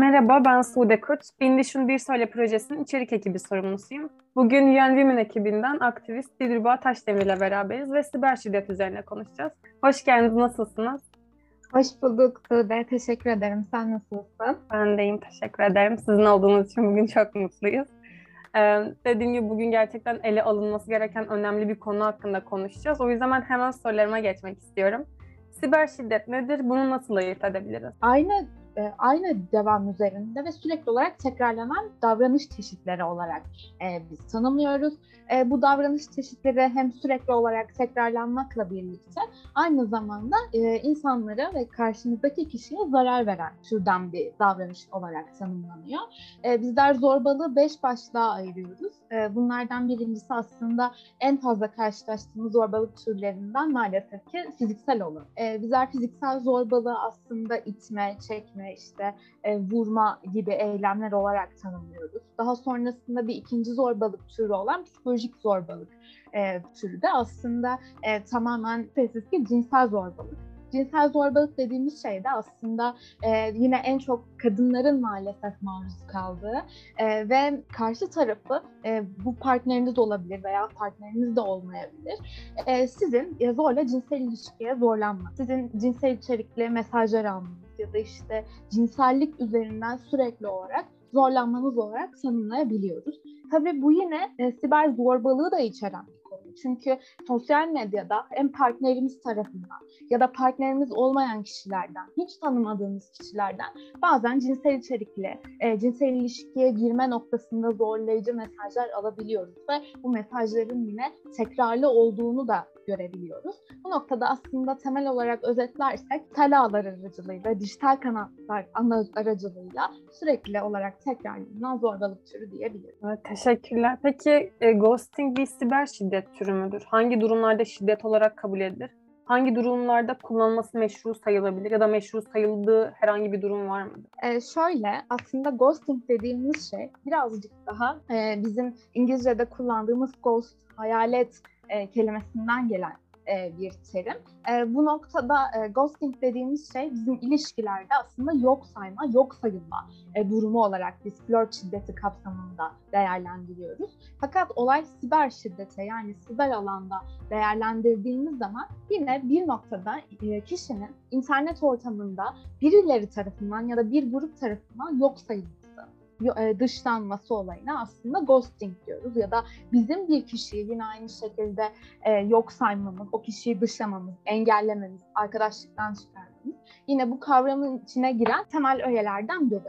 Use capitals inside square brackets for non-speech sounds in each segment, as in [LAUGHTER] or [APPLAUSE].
Merhaba, ben Sude Kurt. Bin Düşün Bir Söyle projesinin içerik ekibi sorumlusuyum. Bugün UN Women ekibinden aktivist Dilruba Taşdemir ile beraberiz ve siber şiddet üzerine konuşacağız. Hoş geldiniz, nasılsınız? Hoş bulduk Sude, teşekkür ederim. Sen nasılsın? Ben deyim, teşekkür ederim. Sizin olduğunuz için bugün çok mutluyuz. Ee, dediğim gibi bugün gerçekten ele alınması gereken önemli bir konu hakkında konuşacağız. O yüzden ben hemen sorularıma geçmek istiyorum. Siber şiddet nedir? Bunu nasıl ayırt edebiliriz? Aynı e, aynı devam üzerinde ve sürekli olarak tekrarlanan davranış çeşitleri olarak e, biz tanımlıyoruz. E, bu davranış çeşitleri hem sürekli olarak tekrarlanmakla birlikte aynı zamanda e, insanlara ve karşımızdaki kişiye zarar veren türden bir davranış olarak tanımlanıyor. E, bizler zorbalığı beş başlığa ayırıyoruz. E, bunlardan birincisi aslında en fazla karşılaştığımız zorbalık türlerinden maalesef ki fiziksel olan. E, bizler fiziksel zorbalığı aslında itme, çekme, işte e, vurma gibi eylemler olarak tanımlıyoruz. Daha sonrasında bir ikinci zorbalık türü olan psikolojik zorbalık e, türü de aslında e, tamamen spesifik cinsel zorbalık. Cinsel zorbalık dediğimiz şey de aslında e, yine en çok kadınların maalesef maruz kaldığı e, ve karşı tarafı e, bu partneriniz olabilir veya partneriniz de olmayabilir. E, sizin zorla cinsel ilişkiye zorlanma, sizin cinsel içerikli mesajlar almanız, ya da işte cinsellik üzerinden sürekli olarak zorlanmanız olarak tanımlayabiliyoruz. Tabii bu yine e, siber zorbalığı da içeren bir konu. Çünkü sosyal medyada hem partnerimiz tarafından ya da partnerimiz olmayan kişilerden, hiç tanımadığımız kişilerden bazen cinsel içerikli, e, cinsel ilişkiye girme noktasında zorlayıcı mesajlar alabiliyoruz ve bu mesajların yine tekrarlı olduğunu da görebiliyoruz. Bu noktada aslında temel olarak özetlersek tel ağlar aracılığıyla, dijital kanatlar aracılığıyla sürekli olarak tekrarlanan zorbalık türü diyebiliriz. Evet, teşekkürler. Peki e, ghosting bir siber şiddet türü müdür? Hangi durumlarda şiddet olarak kabul edilir? Hangi durumlarda kullanılması meşru sayılabilir ya da meşru sayıldığı herhangi bir durum var mıdır? Ee, şöyle aslında ghosting dediğimiz şey birazcık daha e, bizim İngilizce'de kullandığımız ghost, hayalet e, kelimesinden gelen e, bir terim. E, bu noktada e, ghosting dediğimiz şey bizim ilişkilerde aslında yok sayma, yok sayılma e, durumu olarak biz flört şiddeti kapsamında değerlendiriyoruz. Fakat olay siber şiddete yani siber alanda değerlendirdiğimiz zaman yine bir noktada e, kişinin internet ortamında birileri tarafından ya da bir grup tarafından yok sayılması dışlanması olayına aslında ghosting diyoruz ya da bizim bir kişiyi yine aynı şekilde e, yok saymamız, o kişiyi dışlamamız, engellememiz, arkadaşlıktan çıkarmamız yine bu kavramın içine giren temel öğelerden biri.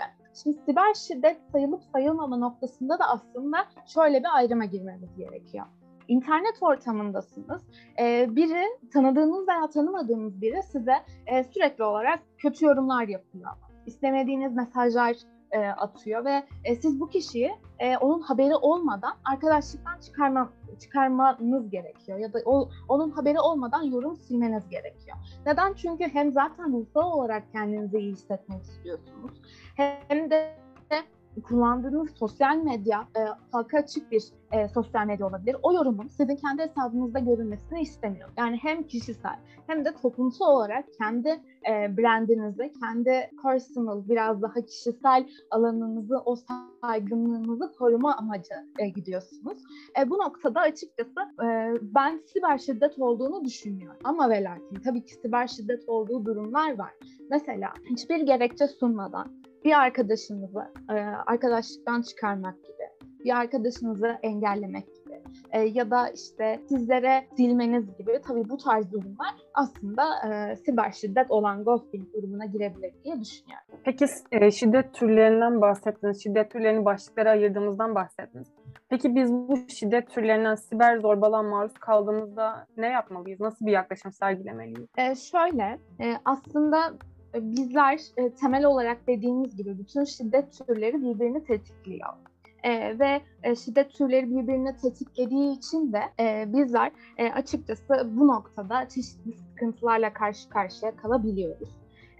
Şimdi siber şiddet sayılıp sayılmama noktasında da aslında şöyle bir ayrıma girmemiz gerekiyor. İnternet ortamındasınız. Ee, biri, tanıdığınız veya tanımadığınız biri size e, sürekli olarak kötü yorumlar yapıyor. İstemediğiniz mesajlar e, atıyor ve e, siz bu kişiyi e, onun haberi olmadan arkadaşlıktan çıkarma, çıkarmanız gerekiyor ya da o, onun haberi olmadan yorum silmeniz gerekiyor. Neden? Çünkü hem zaten ruhsal olarak kendinizi iyi hissetmek istiyorsunuz hem de kullandığınız sosyal medya e, halka açık bir e, sosyal medya olabilir. O yorumun sizin kendi hesabınızda görünmesini istemiyor. Yani hem kişisel hem de toplumsal olarak kendi e, brandinizi, kendi personal, biraz daha kişisel alanınızı, o saygınlığınızı koruma amacı e, gidiyorsunuz. E, bu noktada açıkçası e, ben siber şiddet olduğunu düşünüyorum. Ama ve lakin tabii ki siber şiddet olduğu durumlar var. Mesela hiçbir gerekçe sunmadan bir arkadaşınızı e, arkadaşlıktan çıkarmak gibi, bir arkadaşınızı engellemek gibi e, ya da işte sizlere silmeniz gibi tabii bu tarz durumlar aslında e, siber şiddet olan ghosting durumuna girebilir diye düşünüyorum. Peki e, şiddet türlerinden bahsettiniz, şiddet türlerini başlıklara ayırdığımızdan bahsettiniz. Peki biz bu şiddet türlerinden siber zorbalığa maruz kaldığımızda ne yapmalıyız? Nasıl bir yaklaşım sergilemeliyiz? E, şöyle, e, aslında bizler e, temel olarak dediğimiz gibi bütün şiddet türleri birbirini tetikliyor. E, ve e, şiddet türleri birbirini tetiklediği için de e, bizler e, açıkçası bu noktada çeşitli sıkıntılarla karşı karşıya kalabiliyoruz.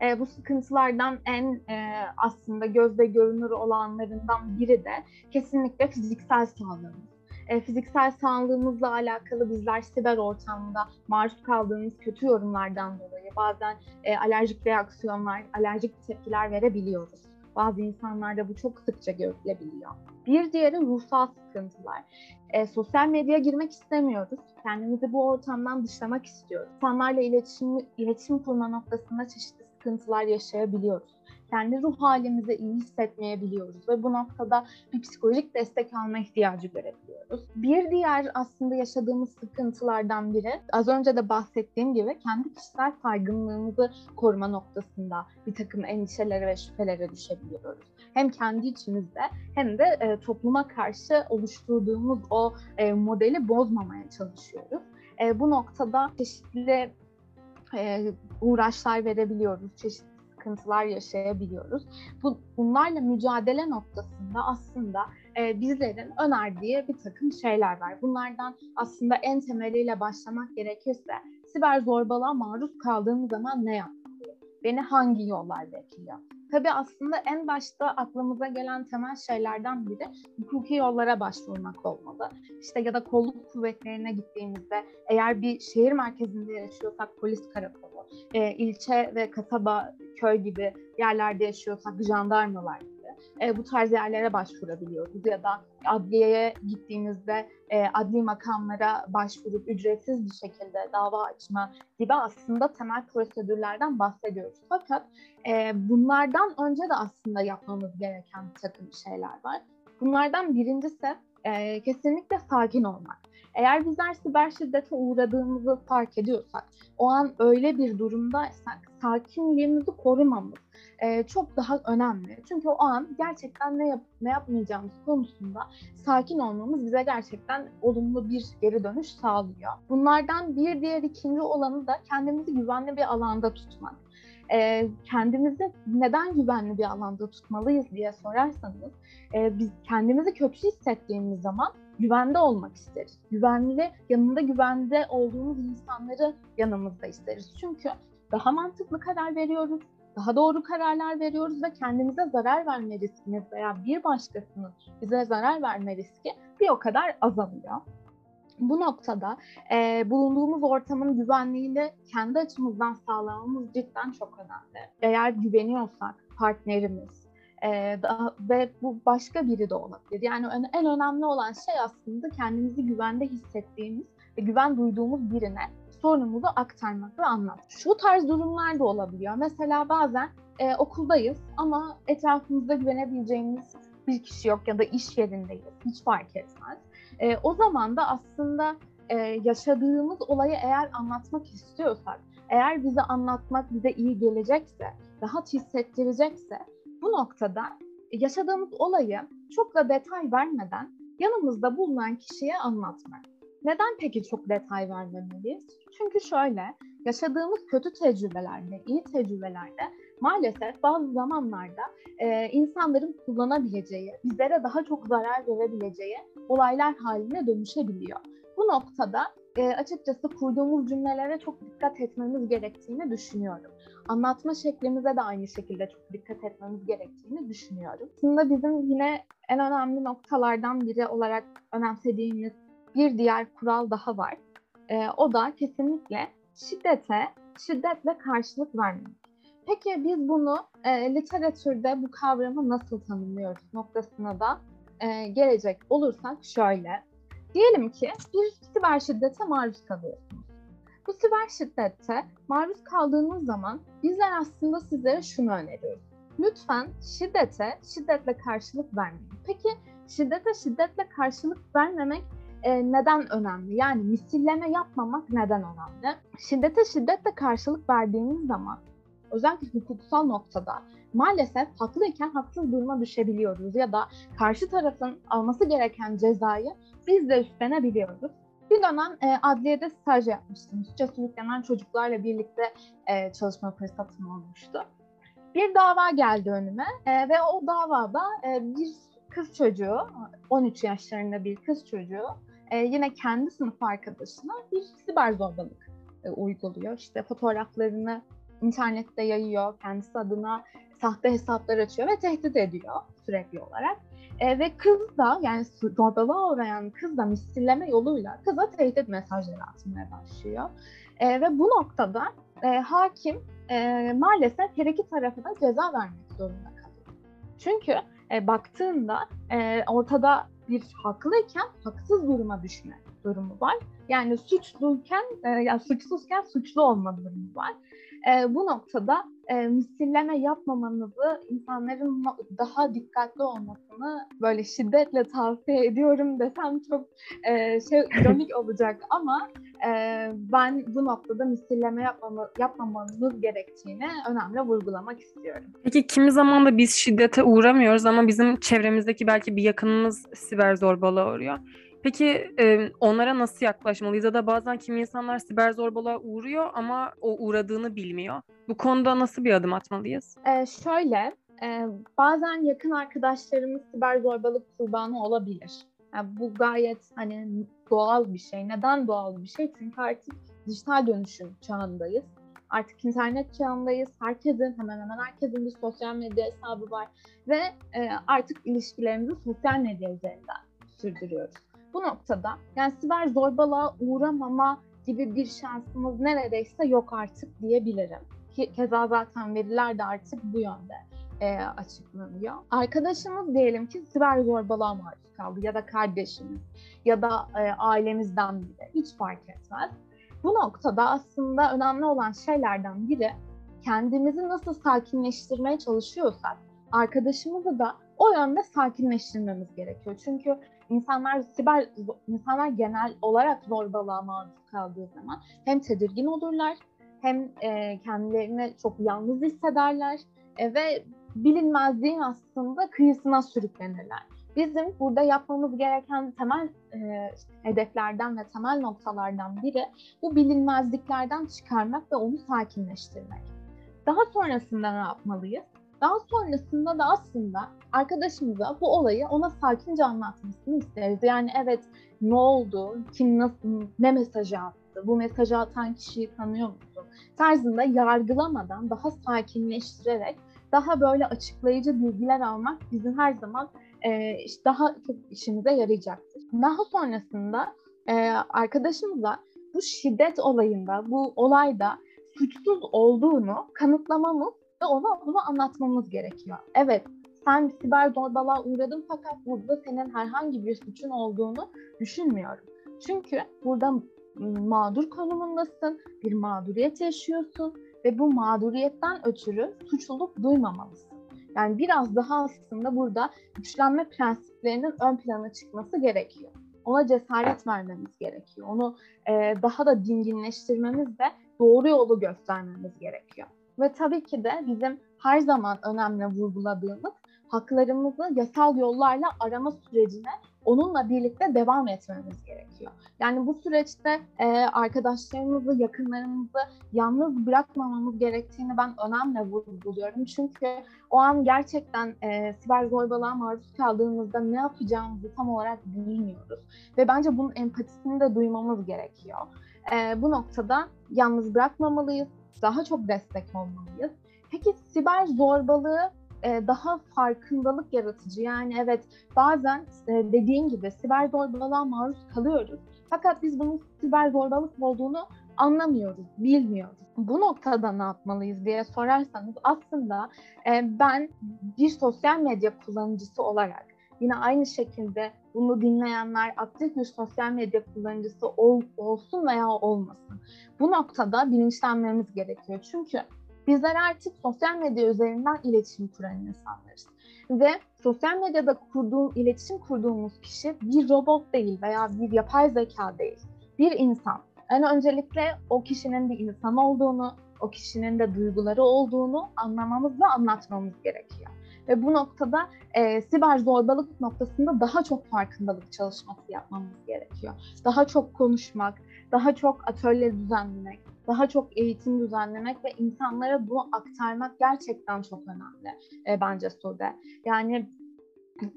E, bu sıkıntılardan en e, aslında gözde görünür olanlarından biri de kesinlikle fiziksel sağlığımız e, fiziksel sağlığımızla alakalı bizler siber ortamda maruz kaldığımız kötü yorumlardan dolayı Bazen e, alerjik reaksiyonlar, alerjik tepkiler verebiliyoruz. Bazı insanlarda bu çok sıkça görülebiliyor. Bir diğeri ruhsal sıkıntılar. E, sosyal medyaya girmek istemiyoruz. Kendimizi bu ortamdan dışlamak istiyoruz. İnsanlarla iletişim, iletişim kurma noktasında çeşitli sıkıntılar yaşayabiliyoruz kendi ruh halimizi iyi hissetmeyebiliyoruz ve bu noktada bir psikolojik destek alma ihtiyacı görebiliyoruz. Bir diğer aslında yaşadığımız sıkıntılardan biri az önce de bahsettiğim gibi kendi kişisel saygınlığımızı koruma noktasında bir takım endişelere ve şüphelere düşebiliyoruz. Hem kendi içimizde hem de e, topluma karşı oluşturduğumuz o e, modeli bozmamaya çalışıyoruz. E, bu noktada çeşitli e, uğraşlar verebiliyoruz, çeşitli sıkıntılar yaşayabiliyoruz. Bu, bunlarla mücadele noktasında aslında e, bizlerin önerdiği bir takım şeyler var. Bunlardan aslında en temeliyle başlamak gerekirse siber zorbalığa maruz kaldığım zaman ne yapmalıyım? Beni hangi yollar bekliyor? Tabii aslında en başta aklımıza gelen temel şeylerden biri hukuki yollara başvurmak olmalı. İşte ya da kolluk kuvvetlerine gittiğimizde eğer bir şehir merkezinde yaşıyorsak polis karakolu, e, ilçe ve kasaba, köy gibi yerlerde yaşıyorsak jandarmalar gibi e, bu tarz yerlere başvurabiliyoruz ya da adliyeye gittiğimizde e, adli makamlara başvurup ücretsiz bir şekilde dava açma gibi aslında temel prosedürlerden bahsediyoruz. Fakat e, bunlardan önce de aslında yapmamız gereken bir takım şeyler var. Bunlardan birincisi e, kesinlikle sakin olmak. Eğer bizler siber şiddete uğradığımızı fark ediyorsak, o an öyle bir durumdaysak sakinliğimizi korumamız e, çok daha önemli. Çünkü o an gerçekten ne yap ne yapmayacağımız konusunda sakin olmamız bize gerçekten olumlu bir geri dönüş sağlıyor. Bunlardan bir diğer ikinci olanı da kendimizi güvenli bir alanda tutmak. E, kendimizi neden güvenli bir alanda tutmalıyız diye sorarsanız, e, biz kendimizi kötü hissettiğimiz zaman güvende olmak isteriz. Güvenli, yanında güvende olduğumuz insanları yanımızda isteriz. Çünkü daha mantıklı karar veriyoruz, daha doğru kararlar veriyoruz ve kendimize zarar verme riskimiz veya bir başkasının bize zarar verme riski bir o kadar azalıyor. Bu noktada e, bulunduğumuz ortamın güvenliğini kendi açımızdan sağlamamız cidden çok önemli. Eğer güveniyorsak partnerimiz e, daha, ve bu başka biri de olabilir. Yani en, önemli olan şey aslında kendimizi güvende hissettiğimiz ve güven duyduğumuz birine sorunumuzu aktarmak ve anlatmak. Şu tarz durumlar da olabiliyor. Mesela bazen e, okuldayız ama etrafımızda güvenebileceğimiz bir kişi yok ya da iş yerindeyiz. Hiç fark etmez. E, o zaman da aslında e, yaşadığımız olayı eğer anlatmak istiyorsak, eğer bize anlatmak bize iyi gelecekse, rahat hissettirecekse bu noktada yaşadığımız olayı çok da detay vermeden yanımızda bulunan kişiye anlatmak. Neden peki çok detay vermemeliyiz? Çünkü şöyle, yaşadığımız kötü tecrübelerde, iyi tecrübelerde maalesef bazı zamanlarda e, insanların kullanabileceği, bizlere daha çok zarar verebileceği olaylar haline dönüşebiliyor. Bu noktada e, açıkçası kurduğumuz cümlelere çok dikkat etmemiz gerektiğini düşünüyorum. Anlatma şeklimize de aynı şekilde çok dikkat etmemiz gerektiğini düşünüyorum. Aslında bizim yine en önemli noktalardan biri olarak önemsediğimiz bir diğer kural daha var. E, o da kesinlikle şiddete şiddetle karşılık vermemek. Peki biz bunu e, literatürde bu kavramı nasıl tanımlıyoruz noktasına da e, gelecek olursak şöyle. Diyelim ki bir siber şiddete maruz kalıyorsunuz. Bu siber şiddete maruz kaldığınız zaman bizler aslında sizlere şunu öneriyoruz. Lütfen şiddete şiddetle karşılık vermeyin. Peki şiddete şiddetle karşılık vermemek e, neden önemli? Yani misilleme yapmamak neden önemli? Şiddete şiddetle karşılık verdiğimiz zaman özellikle hukuksal noktada maalesef haklıyken haksız duruma düşebiliyoruz ya da karşı tarafın alması gereken cezayı biz de üstlenebiliyoruz. Bir dönem e, adliyede staj yapmıştım. Suça sürüklenen çocuklarla birlikte e, çalışma fırsatım olmuştu. Bir dava geldi önüme e, ve o davada e, bir kız çocuğu, 13 yaşlarında bir kız çocuğu e, yine kendi sınıf arkadaşına bir siber zorbalık e, uyguluyor. İşte fotoğraflarını internette yayıyor, kendisi adına sahte hesaplar açıyor ve tehdit ediyor sürekli olarak. E, ve kız da yani zorbalığa uğrayan kız da misilleme yoluyla kıza tehdit mesajları atmaya başlıyor. E, ve bu noktada e, hakim e, maalesef her iki tarafı da ceza vermek zorunda kalıyor. Çünkü e, baktığında e, ortada bir haklıyken haksız duruma düşme durumu var. Yani suçluyken, e, yani suçsuzken suçlu olma durumu var. E, bu noktada e, misilleme yapmamanızı, insanların daha dikkatli olmasını böyle şiddetle tavsiye ediyorum desem çok e, şey [LAUGHS] ironik olacak ama e, ben bu noktada misilleme yapmama, yapmamanız gerektiğini önemli vurgulamak istiyorum. Peki kimi zaman da biz şiddete uğramıyoruz ama bizim çevremizdeki belki bir yakınımız siber zorbalığa uğruyor. Peki e, onlara nasıl yaklaşmalıyız? Ya da bazen kimi insanlar siber zorbalığa uğruyor ama o uğradığını bilmiyor. Bu konuda nasıl bir adım atmalıyız? Ee, şöyle, e, bazen yakın arkadaşlarımız siber zorbalık kurbanı olabilir. Yani bu gayet hani doğal bir şey. Neden doğal bir şey? Çünkü artık dijital dönüşüm çağındayız. Artık internet çağındayız. Herkesin, hemen hemen herkesin bir sosyal medya hesabı var. Ve e, artık ilişkilerimizi sosyal medya üzerinden sürdürüyoruz. Bu noktada yani siber zorbalığa uğramama gibi bir şansımız neredeyse yok artık diyebilirim. Ki, keza zaten veriler de artık bu yönde e, açıklanıyor. Arkadaşımız diyelim ki siber zorbalığa maruz kaldı ya da kardeşimiz ya da e, ailemizden biri hiç fark etmez. Bu noktada aslında önemli olan şeylerden biri kendimizi nasıl sakinleştirmeye çalışıyorsak arkadaşımızı da o yönde sakinleştirmemiz gerekiyor. Çünkü insanlar siber insanlar genel olarak zorbalığa maruz kaldığı zaman hem tedirgin olurlar hem e, kendilerini çok yalnız hissederler e, ve bilinmezliğin aslında kıyısına sürüklenirler. Bizim burada yapmamız gereken temel e, hedeflerden ve temel noktalardan biri bu bilinmezliklerden çıkarmak ve onu sakinleştirmek. Daha sonrasında ne yapmalıyız? Daha sonrasında da aslında arkadaşımıza bu olayı ona sakince anlatmasını isteriz. Yani evet ne oldu, kim nasıl, ne mesajı attı, bu mesajı atan kişiyi tanıyor musun? Tarzında yargılamadan daha sakinleştirerek daha böyle açıklayıcı bilgiler almak bizim her zaman e, daha çok işimize yarayacaktır. Daha sonrasında e, arkadaşımıza bu şiddet olayında, bu olayda suçsuz olduğunu kanıtlamamız ve ona bunu anlatmamız gerekiyor. Evet, sen siber zorbalığa uğradın fakat burada senin herhangi bir suçun olduğunu düşünmüyorum. Çünkü burada mağdur konumundasın, bir mağduriyet yaşıyorsun ve bu mağduriyetten ötürü suçluluk duymamalısın. Yani biraz daha aslında burada güçlenme prensiplerinin ön plana çıkması gerekiyor. Ona cesaret vermemiz gerekiyor. Onu e, daha da dinginleştirmemiz ve doğru yolu göstermemiz gerekiyor. Ve tabii ki de bizim her zaman önemli vurguladığımız haklarımızı yasal yollarla arama sürecine onunla birlikte devam etmemiz gerekiyor. Yani bu süreçte e, arkadaşlarımızı, yakınlarımızı yalnız bırakmamamız gerektiğini ben önemli vurguluyorum. Çünkü o an gerçekten e, siber zorbalığa maruz kaldığımızda ne yapacağımızı tam olarak bilmiyoruz. Ve bence bunun empatisini de duymamız gerekiyor. E, bu noktada yalnız bırakmamalıyız, daha çok destek olmalıyız. Peki siber zorbalığı e, daha farkındalık yaratıcı. Yani evet bazen e, dediğin gibi siber zorbalığa maruz kalıyoruz. Fakat biz bunun siber zorbalık olduğunu anlamıyoruz, bilmiyoruz. Bu noktada ne yapmalıyız diye sorarsanız aslında e, ben bir sosyal medya kullanıcısı olarak yine aynı şekilde bunu dinleyenler aktif bir sosyal medya kullanıcısı ol, olsun veya olmasın. Bu noktada bilinçlenmemiz gerekiyor. Çünkü Bizler artık sosyal medya üzerinden iletişim kuran insanlarız. Ve sosyal medyada kurduğum, iletişim kurduğumuz kişi bir robot değil veya bir yapay zeka değil. Bir insan. En öncelikle o kişinin bir insan olduğunu, o kişinin de duyguları olduğunu anlamamız ve anlatmamız gerekiyor. Ve bu noktada e, siber zorbalık noktasında daha çok farkındalık çalışması yapmamız gerekiyor. Daha çok konuşmak, daha çok atölye düzenlemek, daha çok eğitim düzenlemek ve insanlara bunu aktarmak gerçekten çok önemli e, bence Sude. Yani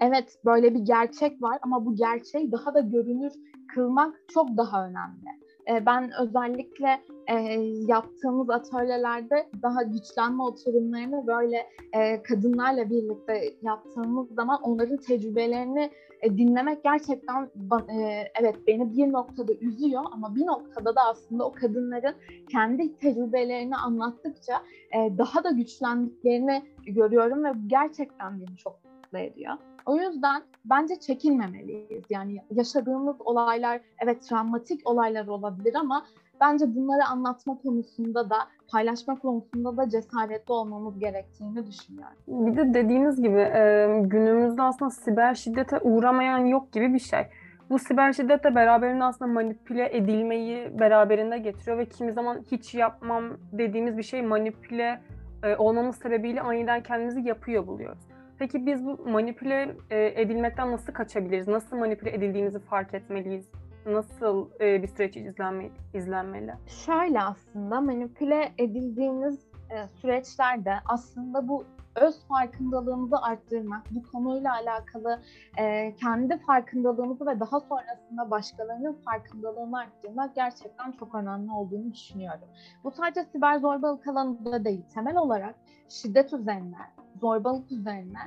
evet böyle bir gerçek var ama bu gerçeği daha da görünür kılmak çok daha önemli. E, ben özellikle e, yaptığımız atölyelerde daha güçlenme oturumlarını böyle e, kadınlarla birlikte yaptığımız zaman onların tecrübelerini e, dinlemek gerçekten e, evet beni bir noktada üzüyor ama bir noktada da aslında o kadınların kendi tecrübelerini anlattıkça e, daha da güçlendiklerini görüyorum ve gerçekten beni çok mutlu ediyor. O yüzden bence çekinmemeliyiz. Yani yaşadığımız olaylar evet travmatik olaylar olabilir ama bence bunları anlatma konusunda da paylaşma konusunda da cesaretli olmamız gerektiğini düşünüyorum. Bir de dediğiniz gibi günümüzde aslında siber şiddete uğramayan yok gibi bir şey. Bu siber şiddet de beraberinde aslında manipüle edilmeyi beraberinde getiriyor ve kimi zaman hiç yapmam dediğimiz bir şey manipüle olmamız sebebiyle aniden kendimizi yapıyor buluyoruz. Peki biz bu manipüle edilmekten nasıl kaçabiliriz? Nasıl manipüle edildiğimizi fark etmeliyiz? nasıl e, bir süreç izlenme, izlenmeli? Şöyle aslında manipüle edildiğiniz e, süreçlerde aslında bu öz farkındalığımızı arttırmak, bu konuyla alakalı e, kendi farkındalığımızı ve daha sonrasında başkalarının farkındalığını arttırmak gerçekten çok önemli olduğunu düşünüyorum. Bu sadece siber zorbalık alanında değil, temel olarak şiddet üzerine, zorbalık üzerine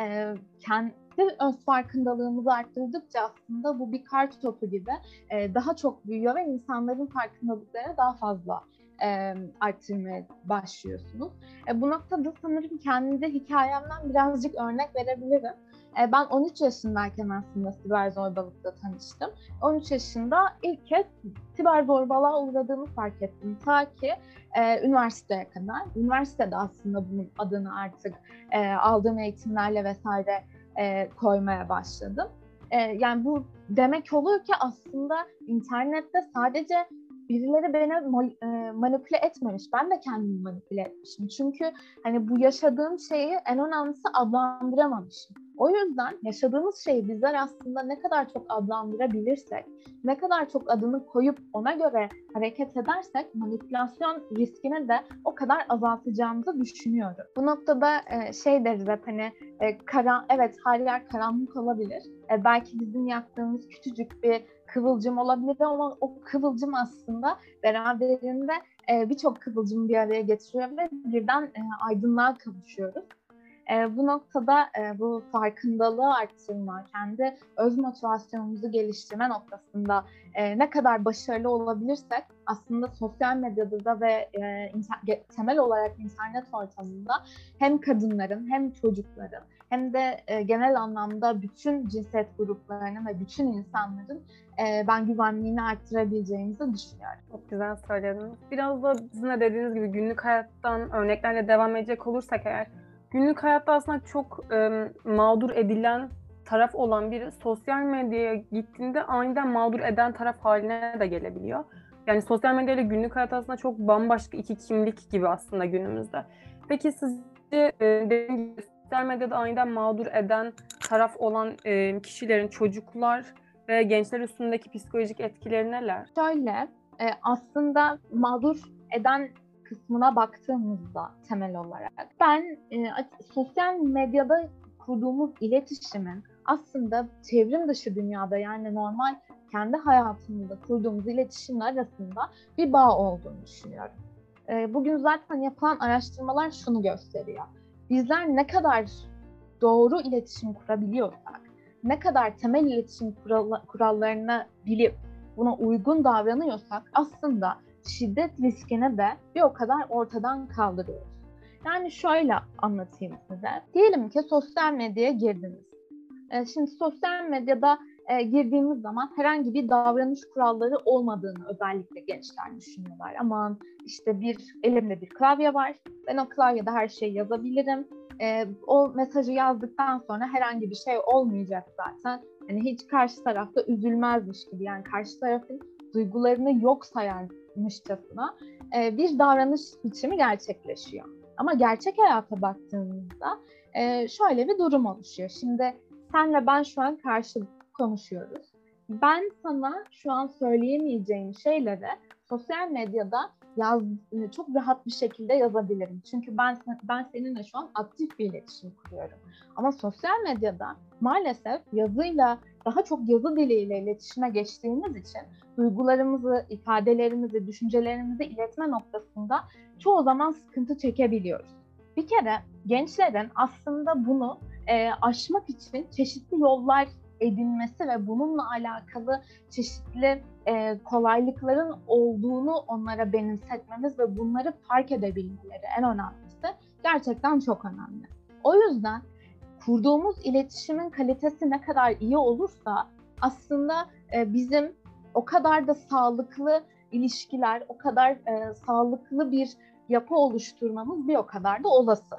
e, kendi öz farkındalığımızı arttırdıkça aslında bu bir kar topu gibi e, daha çok büyüyor ve insanların farkındalıklarını daha fazla e, arttırmaya başlıyorsunuz. E, bu noktada sanırım kendi hikayemden birazcık örnek verebilirim. E, ben 13 yaşındayken aslında siber zorbalıkla tanıştım. 13 yaşında ilk kez siber zorbalığa uğradığımı fark ettim. Ta ki e, üniversiteye kadar. Üniversitede aslında bunun adını artık e, aldığım eğitimlerle vesaire e, koymaya başladım. E, yani bu demek oluyor ki aslında internette sadece birileri beni e, manipüle etmemiş. Ben de kendimi manipüle etmişim. Çünkü hani bu yaşadığım şeyi en önemlisi adlandıramamışım. O yüzden yaşadığımız şeyi bizler aslında ne kadar çok adlandırabilirsek, ne kadar çok adını koyup ona göre hareket edersek manipülasyon riskini de o kadar azaltacağımızı düşünüyorum. Bu noktada e, şey deriz hep hani e, karan, evet her yer karanlık olabilir. E, belki bizim yaptığımız küçücük bir kıvılcım olabilir ama o kıvılcım aslında beraberinde birçok kıvılcımı bir araya getiriyor ve birden aydınlığa kavuşuyoruz. E, bu noktada e, bu farkındalığı arttırma, kendi öz motivasyonumuzu geliştirme noktasında e, ne kadar başarılı olabilirsek aslında sosyal medyada da ve e, inter- temel olarak internet ortamında hem kadınların hem çocukların hem de e, genel anlamda bütün cinsiyet gruplarının ve bütün insanların e, ben güvenliğini arttırabileceğimizi düşünüyorum. Çok güzel söylediniz. Biraz da sizin de dediğiniz gibi günlük hayattan örneklerle devam edecek olursak eğer günlük hayatta aslında çok e, mağdur edilen taraf olan biri sosyal medyaya gittiğinde aniden mağdur eden taraf haline de gelebiliyor. Yani sosyal medya ile günlük hayat aslında çok bambaşka iki kimlik gibi aslında günümüzde. Peki sizce e, sosyal medyada aniden mağdur eden taraf olan e, kişilerin çocuklar ve gençler üstündeki psikolojik etkileri neler? Şöyle, e, aslında mağdur eden kısmına baktığımızda temel olarak ben e, sosyal medyada kurduğumuz iletişimin aslında çevrim dışı dünyada yani normal kendi hayatımızda kurduğumuz iletişim arasında bir bağ olduğunu düşünüyorum. E, bugün zaten yapılan araştırmalar şunu gösteriyor. Bizler ne kadar doğru iletişim kurabiliyorsak, ne kadar temel iletişim kurallarını bilip buna uygun davranıyorsak aslında şiddet riskini de bir o kadar ortadan kaldırıyoruz. Yani şöyle anlatayım size. Diyelim ki sosyal medyaya girdiniz. Ee, şimdi sosyal medyada e, girdiğimiz zaman herhangi bir davranış kuralları olmadığını özellikle gençler düşünüyorlar. Aman işte bir elimde bir klavye var. Ben o klavyede her şeyi yazabilirim. E, o mesajı yazdıktan sonra herhangi bir şey olmayacak zaten. Hani hiç karşı tarafta üzülmezmiş gibi yani karşı tarafın duygularını yok sayan mışçasına e, bir davranış biçimi gerçekleşiyor. Ama gerçek hayata baktığımızda e, şöyle bir durum oluşuyor. Şimdi sen ve ben şu an karşı konuşuyoruz. Ben sana şu an söyleyemeyeceğim şeyleri sosyal medyada yaz e, çok rahat bir şekilde yazabilirim. Çünkü ben ben seninle şu an aktif bir iletişim kuruyorum. Ama sosyal medyada maalesef yazıyla daha çok yazı diliyle iletişime geçtiğimiz için duygularımızı, ifadelerimizi, düşüncelerimizi iletme noktasında çoğu zaman sıkıntı çekebiliyoruz. Bir kere gençlerin aslında bunu e, aşmak için çeşitli yollar edinmesi ve bununla alakalı çeşitli e, kolaylıkların olduğunu onlara benimsetmemiz ve bunları fark edebilmeleri en önemlisi gerçekten çok önemli. O yüzden kurduğumuz iletişimin kalitesi ne kadar iyi olursa aslında e, bizim o kadar da sağlıklı ilişkiler, o kadar e, sağlıklı bir yapı oluşturmamız bir o kadar da olası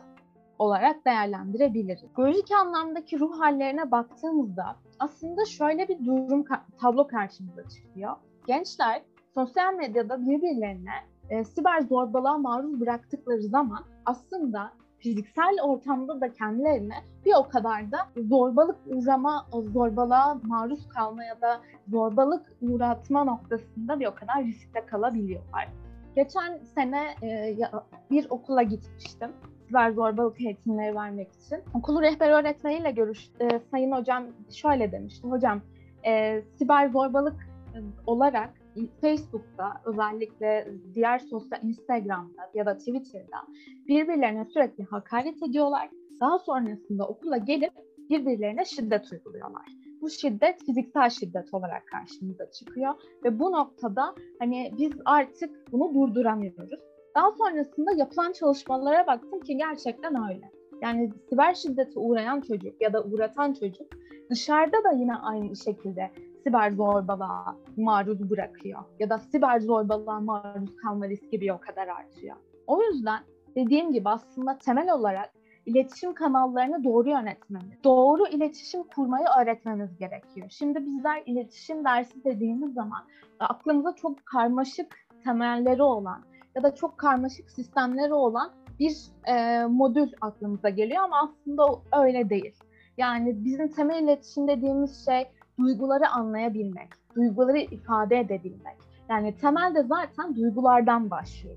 olarak değerlendirebiliriz. Psikolojik anlamdaki ruh hallerine baktığımızda aslında şöyle bir durum tablo karşımıza çıkıyor. Gençler sosyal medyada birbirlerine e, siber zorbalığa maruz bıraktıkları zaman aslında fiziksel ortamda da kendilerine bir o kadar da zorbalık uğrama, zorbalığa maruz kalma ya da zorbalık uğratma noktasında bir o kadar riskte kalabiliyorlar. Geçen sene e, bir okula gitmiştim siber zorbalık eğitimleri vermek için. Okulu rehber öğretmeniyle görüş, e, sayın hocam şöyle demişti. Hocam e, siber zorbalık e, olarak Facebook'ta özellikle diğer sosyal Instagram'da ya da Twitter'da birbirlerine sürekli hakaret ediyorlar. Daha sonrasında okula gelip birbirlerine şiddet uyguluyorlar. Bu şiddet fiziksel şiddet olarak karşımıza çıkıyor ve bu noktada hani biz artık bunu durduramıyoruz. Daha sonrasında yapılan çalışmalara baktım ki gerçekten öyle. Yani siber şiddete uğrayan çocuk ya da uğratan çocuk dışarıda da yine aynı şekilde siber zorbalığa maruz bırakıyor. Ya da siber zorbalığa maruz kalma riski bir o kadar artıyor. O yüzden dediğim gibi aslında temel olarak iletişim kanallarını doğru yönetmemiz, doğru iletişim kurmayı öğretmemiz gerekiyor. Şimdi bizler iletişim dersi dediğimiz zaman aklımıza çok karmaşık temelleri olan ya da çok karmaşık sistemleri olan bir e, modül aklımıza geliyor ama aslında öyle değil. Yani bizim temel iletişim dediğimiz şey duyguları anlayabilmek, duyguları ifade edebilmek. Yani temelde zaten duygulardan başlıyor.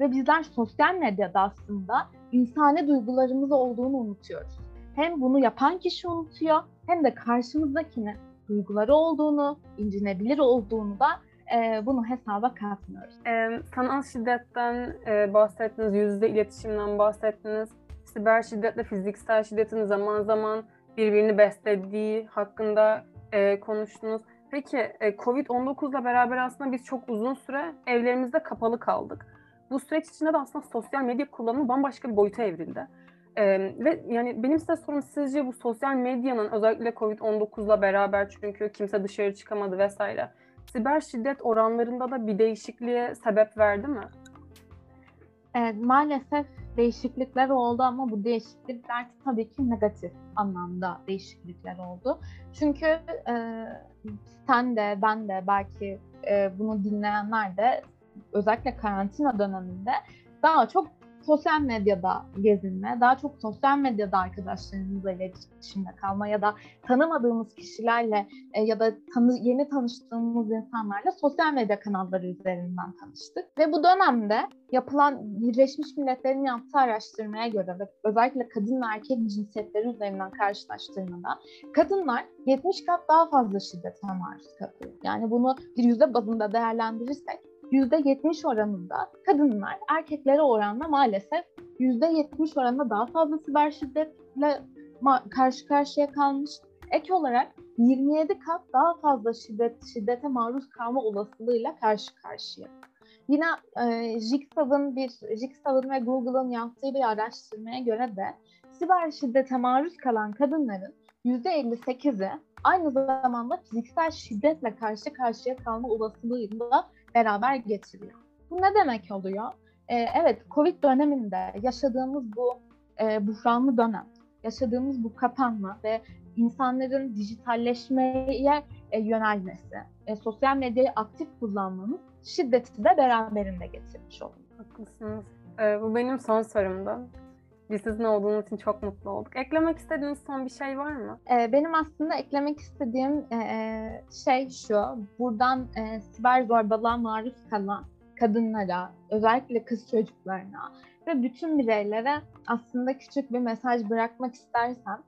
Ve bizler sosyal medyada aslında insani duygularımız olduğunu unutuyoruz. Hem bunu yapan kişi unutuyor hem de karşımızdakinin duyguları olduğunu, incinebilir olduğunu da e, bunu hesaba katmıyoruz. E, sanal şiddetten e, bahsettiniz, yüzde iletişimden bahsettiniz. Siber şiddetle fiziksel şiddetin zaman zaman birbirini beslediği hakkında e, konuştunuz. Peki e, Covid-19 ile beraber aslında biz çok uzun süre evlerimizde kapalı kaldık. Bu süreç içinde de aslında sosyal medya kullanımı bambaşka bir boyuta evrildi. Ee, ve yani benim size sorum sizce bu sosyal medyanın özellikle Covid-19 ile beraber çünkü kimse dışarı çıkamadı vesaire siber şiddet oranlarında da bir değişikliğe sebep verdi mi? Evet, maalesef değişiklikler oldu ama bu değişiklikler tabii ki negatif anlamda değişiklikler oldu. Çünkü e, sen de ben de belki e, bunu dinleyenler de özellikle karantina döneminde daha çok sosyal medyada gezinme, daha çok sosyal medyada arkadaşlarımızla iletişimde kalma ya da tanımadığımız kişilerle e, ya da tanı, yeni tanıştığımız insanlarla sosyal medya kanalları üzerinden tanıştık. Ve bu dönemde yapılan Birleşmiş Milletler'in yaptığı araştırmaya göre ve özellikle kadın ve erkek cinsiyetleri üzerinden karşılaştırmada kadınlar 70 kat daha fazla şiddete maruz kalıyor. Yani bunu bir yüzde bazında değerlendirirsek %70 oranında kadınlar erkeklere oranla maalesef %70 oranında daha fazla siber şiddetle karşı karşıya kalmış. Ek olarak 27 kat daha fazla şiddet şiddete maruz kalma olasılığıyla karşı karşıya. Yine e, Jigsaw'ın bir Jigsaw'ın ve Google'ın yaptığı bir araştırmaya göre de siber şiddete maruz kalan kadınların %58'i aynı zamanda fiziksel şiddetle karşı karşıya kalma olasılığıyla beraber getiriyor. Bu ne demek oluyor? Ee, evet, Covid döneminde yaşadığımız bu e, buhranlı dönem, yaşadığımız bu kapanma ve insanların dijitalleşmeye e, yönelmesi, e, sosyal medyayı aktif kullanmamız şiddeti de beraberinde getirmiş oluyor. Haklısınız. Ee, bu benim son sorumdu. Biz sizin olduğunuz için çok mutlu olduk. Eklemek istediğiniz son bir şey var mı? Ee, benim aslında eklemek istediğim e, şey şu. Buradan e, siber zorbalığa maruz kalan kadınlara, özellikle kız çocuklarına ve bütün bireylere aslında küçük bir mesaj bırakmak istersem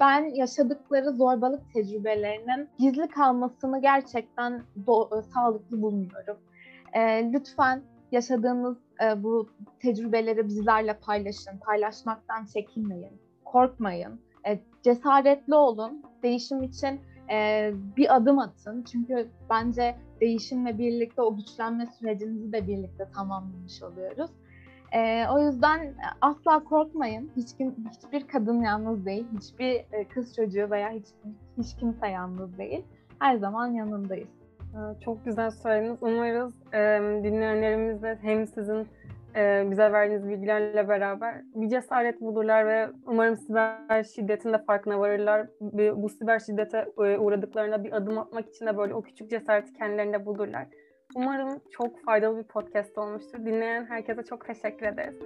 ben yaşadıkları zorbalık tecrübelerinin gizli kalmasını gerçekten sağlıklı bulmuyorum. E, lütfen yaşadığınız e, bu tecrübeleri bizlerle paylaşın, paylaşmaktan çekinmeyin, korkmayın, e, cesaretli olun, değişim için e, bir adım atın. Çünkü bence değişimle birlikte o güçlenme sürecinizi de birlikte tamamlamış oluyoruz. E, o yüzden asla korkmayın. Hiç kim, hiçbir kadın yalnız değil, hiçbir e, kız çocuğu veya hiç, hiç kimse yalnız değil. Her zaman yanındayız. Çok güzel söylediniz. Umarız e, dinleyenlerimiz de hem sizin e, bize verdiğiniz bilgilerle beraber bir cesaret bulurlar ve umarım siber şiddetin de farkına varırlar. Bu, bu siber şiddete uğradıklarına bir adım atmak için de böyle o küçük cesareti kendilerinde bulurlar. Umarım çok faydalı bir podcast olmuştur. Dinleyen herkese çok teşekkür ederiz.